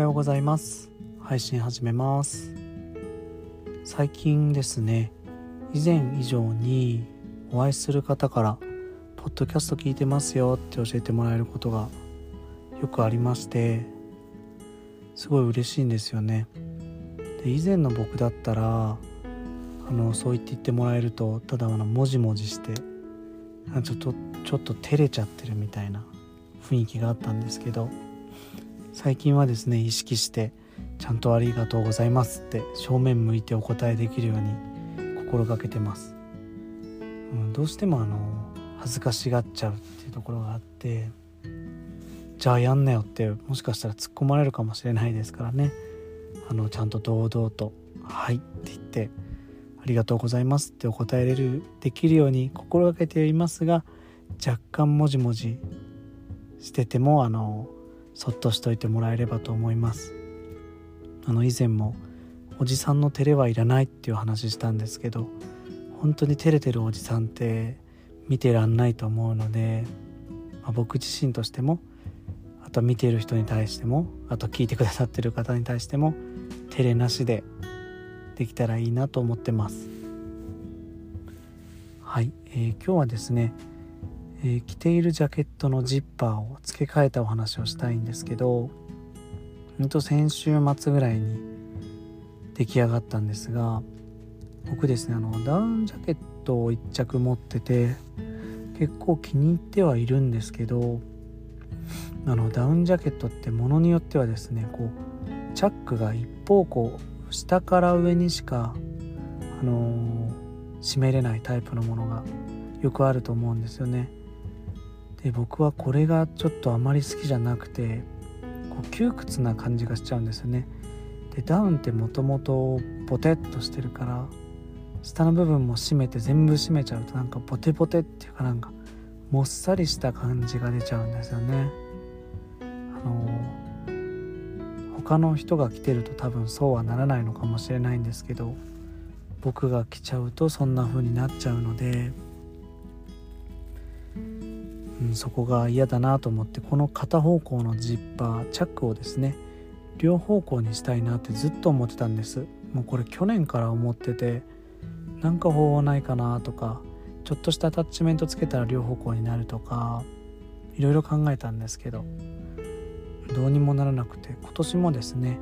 はようございます。配信始めます。最近ですね以前以上にお会いする方からポッドキャスト聞いてますよって教えてもらえることがよくありましてすごい嬉しいんですよね。で以前の僕だったらあのそう言って言ってもらえるとただあのもじもじしてちょっとちょっと照れちゃってるみたいな雰囲気があったんですけど最近はですね意識してちゃんとありがとうございますって正面向いてお答えできるように心がけてます、うん、どうしてもあの恥ずかしがっちゃうっていうところがあってじゃあやんなよってもしかしたら突っ込まれるかもしれないですからね。あのちゃんと堂々と「はい」って言って「ありがとうございます」ってお答えれるできるように心がけていますが若干もじもじしててもあのそっとしといてもらえればと思います。あの以前もおじさんの照れはいらないっていう話したんですけど本当に照れてるおじさんって見てらんないと思うので、まあ、僕自身としてもあと見ている人に対してもあと聞いてくださってる方に対しても照れなしでできたらいいなと思ってます。はい、えー、今日はですねえー、着ているジャケットのジッパーを付け替えたお話をしたいんですけどほんと先週末ぐらいに出来上がったんですが僕ですねあのダウンジャケットを1着持ってて結構気に入ってはいるんですけどあのダウンジャケットってものによってはですねこうチャックが一方こう下から上にしかあのー、閉めれないタイプのものがよくあると思うんですよね。で僕はこれがちょっとあまり好きじゃなくてこう窮屈な感じがしちゃうんですよね。でダウンってもともとポテッとしてるから下の部分も締めて全部締めちゃうとなんかポテポテっていうかなんかもっさりした感じが出ちゃうんですよね。あの他の人が着てると多分そうはならないのかもしれないんですけど僕が着ちゃうとそんな風になっちゃうのでうん、そこが嫌だなと思ってこの片方向のジッパーチャックをですね両方向にしたいなってずっと思ってたんです。もうこれ去年から思っててなんか方法ないかなとかちょっとしたアタッチメントつけたら両方向になるとかいろいろ考えたんですけどどうにもならなくて今年もですね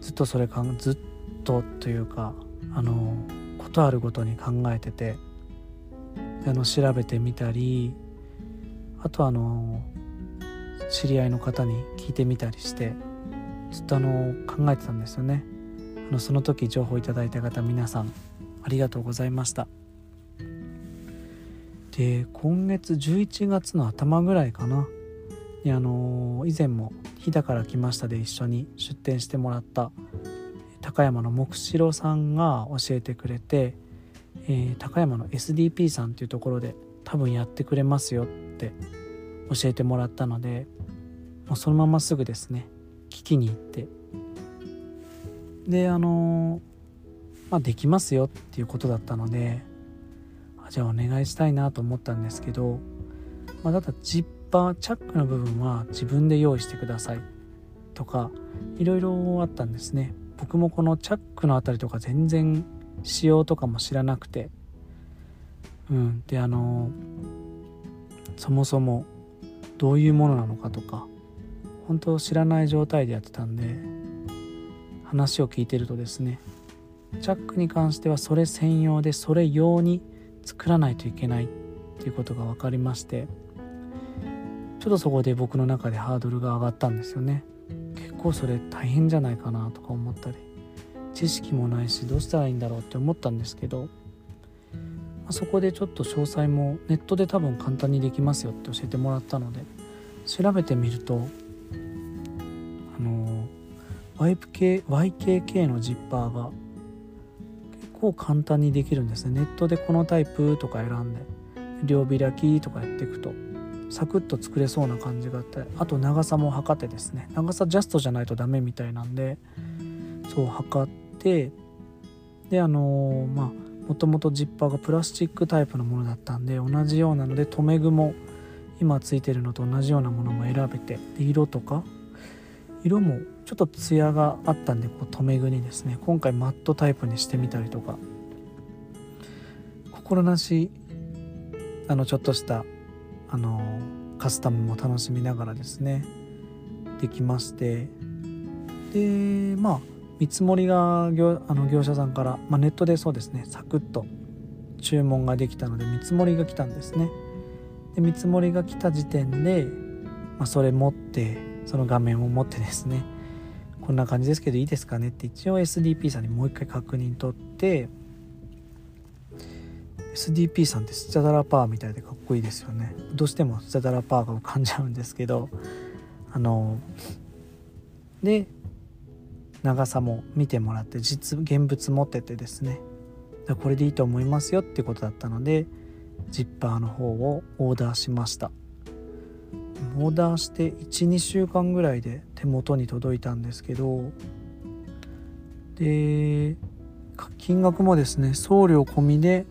ずっとそれかずっとというかあのことあるごとに考えててあの調べてみたりあとあの知り合いの方に聞いてみたりしてずっとあの考えてたんですよね。あのその時情報いただいた方皆さんありがとうございました。で今月11月の頭ぐらいかな。にあの以前も「日だから来ました」で一緒に出店してもらった高山の木城さんが教えてくれて、えー、高山の SDP さんっていうところで多分やってくれますよって教えてもらったのでもうそのまますぐですね聞きに行って。であのまあできますよっていうことだったのでじゃあお願いしたいなと思ったんですけど、まあ、ただジッパーチャックの部分は自分で用意してくださいとかいろいろあったんですね。僕もこのチャックの辺りとか全然仕様とかも知らなくてうん。であのそもそもどういうものなのかとか本当知らない状態でやってたんで話を聞いてるとですねチャックに関してはそれ専用でそれ用に作らないといけないっていうことが分かりましてちょっとそこで僕の中でハードルが上がったんですよね。結構それ大変じゃないかなとか思ったり知識もないしどうしたらいいんだろうって思ったんですけどまあ、そこでちょっと詳細もネットで多分簡単にできますよって教えてもらったので調べてみるとあのワイプ系 YKK のジッパーが結構簡単にできるんですね。ネットでこのタイプとか選んで両開きとかやっていくとサクッと作れそうな感じがあってあと長さも測ってですね。長さジャストじゃないとダメみたいなんでそう測ってであのー、まあもともとジッパーがプラスチックタイプのものだったんで同じようなので留め具も今ついてるのと同じようなものも選べてで色とか色もちょっとツヤがあったんでこう留め具にですね今回マットタイプにしてみたりとか心なしあのちょっとしたあのカスタムも楽しみながらですねできましてでまあ見積もりが業あの業者さんから、まあ、ネットでそうですねサクッと注文ができたので見積もりが来たんですね。で見積もりが来た時点で、まあ、それ持ってその画面を持ってですねこんな感じですけどいいですかねって一応 SDP さんにもう一回確認取って SDP さんってスチャダラパーみたいでかっこいいですよね。どうしてもスチャダラパーが浮かんじゃうんですけどあので長さも見てもらって実現物持っててですね。これでいいと思いますよってことだったのでジッパーの方をオーダーしました。オーダーして12週間ぐらいで手元に届いたんですけどで金額もですね送料込みで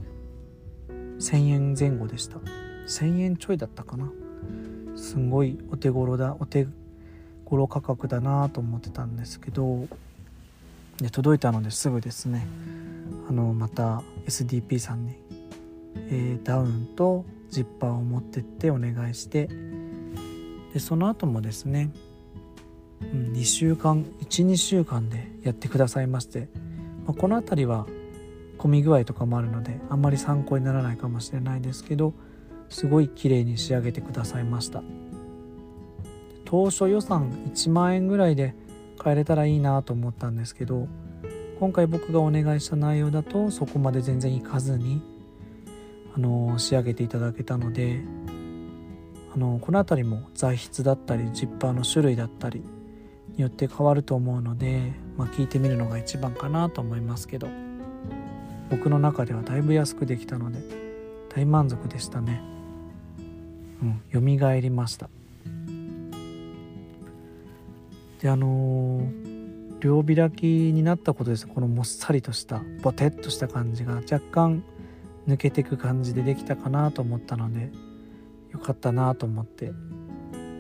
1000円前後でした。1000円ちょいだったかな。すんごいお手頃だお手頃価格だなと思ってたんですけどで届いたのですぐですねあのまた SDP さんに、えー、ダウンとジッパーを持ってってお願いしてでその後もですね、うん、2週間12週間でやってくださいまして、まあ、この辺りは混み具合とかもあるのであんまり参考にならないかもしれないですけどすごい綺麗に仕上げてくださいました。当初予算1万円ぐらいで買えれたらいいなと思ったんですけど今回僕がお願いした内容だとそこまで全然いかずにあの仕上げていただけたのであのこの辺りも材質だったりジッパーの種類だったりによって変わると思うので、まあ、聞いてみるのが一番かなと思いますけど僕の中ではだいぶ安くできたので大満足でしたね。うん蘇りました。であのー、両開きになったことです。このもっさりとしたボテッとした感じが若干抜けてく感じでできたかなと思ったのでよかったなと思って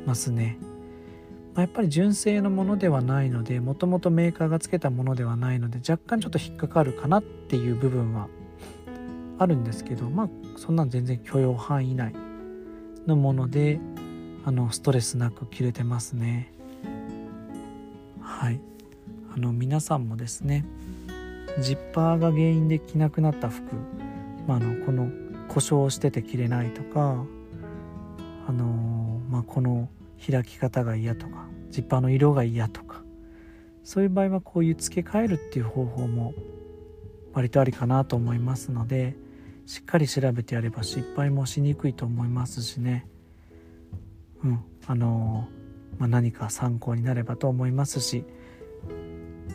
ますね、まあ、やっぱり純正のものではないのでもともとメーカーがつけたものではないので若干ちょっと引っかかるかなっていう部分はあるんですけどまあそんなん全然許容範囲内のものであのストレスなく着れてますね。はい。あの皆さんもですねジッパーが原因で着なくなった服、まあ、あのこの故障してて着れないとかあのまあ、この開き方が嫌とかジッパーの色が嫌とかそういう場合はこういう付け替えるっていう方法も割とありかなと思いますのでしっかり調べてやれば失敗もしにくいと思いますしね。うん。あのまあ、何か参考になればと思いますし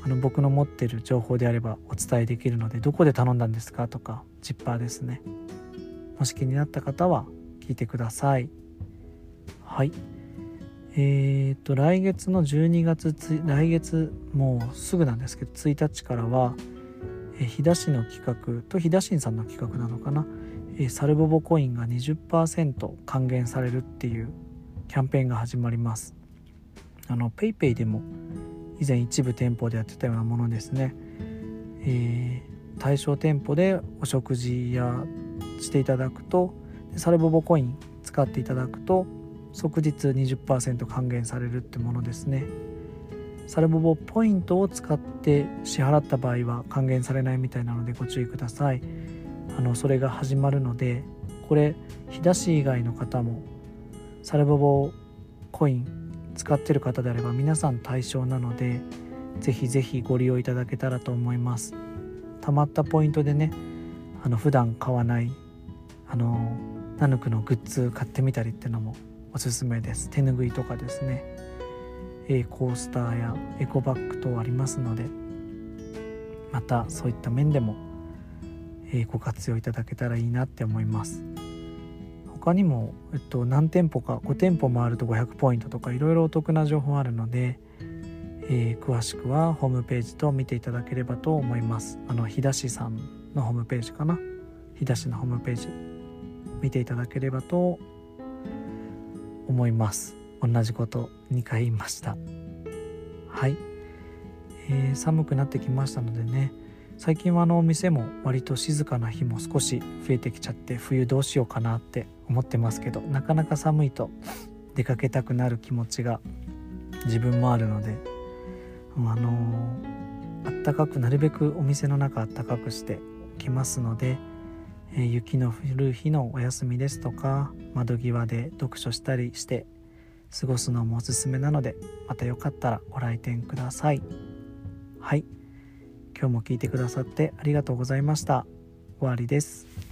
あの僕の持ってる情報であればお伝えできるのでどこで頼んだんですかとかジッパーですね。もし気になった方は聞いてください。はい。えーと来月の12月来月もうすぐなんですけど1日からは飛騨市の企画と飛騨新さんの企画なのかな、サルボボコインが20%還元されるっていうキャンペーンが始まります。あの PayPay でも以前一部店舗でやってたようなものですね、えー、対象店舗でお食事やしていただくとサルボボコイン使っていただくと即日20%還元されるってものですね。サルボボポイントを使って支払った場合は還元されないみたいなのでご注意ください。あのそれが始まるのでこれ日田市以外の方もサルボボコイン使ってる方であれば皆さん対象なのでぜひぜひご利用いただけたらと思います。たまったポイントでねあの普段買わないあのナヌクのグッズ買ってみたりっていうのもおすすめです。手ぬぐいとかですね。コースターやエコバッグ等ありますのでまたそういった面でもご活用いただけたらいいなって思います。他にも、えっと、何店舗か5店舗もあると500ポイントとかいろいろお得な情報あるので、えー、詳しくはホームページと見ていただければと思います。あの日田市さんのホームページかな？日田市のホームページ見ていただければと思います。同じこと2回言いました。はい。えー、寒くなってきましたのでね最近はあのお店も割と静かな日も少し増えてきちゃって冬どうしようかなって思ってますけど なかなか寒いと出かけたくなる気持ちが 自分もあるのであの、あったかくなるべくお店の中あったかくしてきますので、え、雪の降る日のお休みですとか窓際で読書したりして過ごすのもおすすめなのでまたよかったらご来店ください。はい。今日も聞いてくださってありがとうございました。終わりです。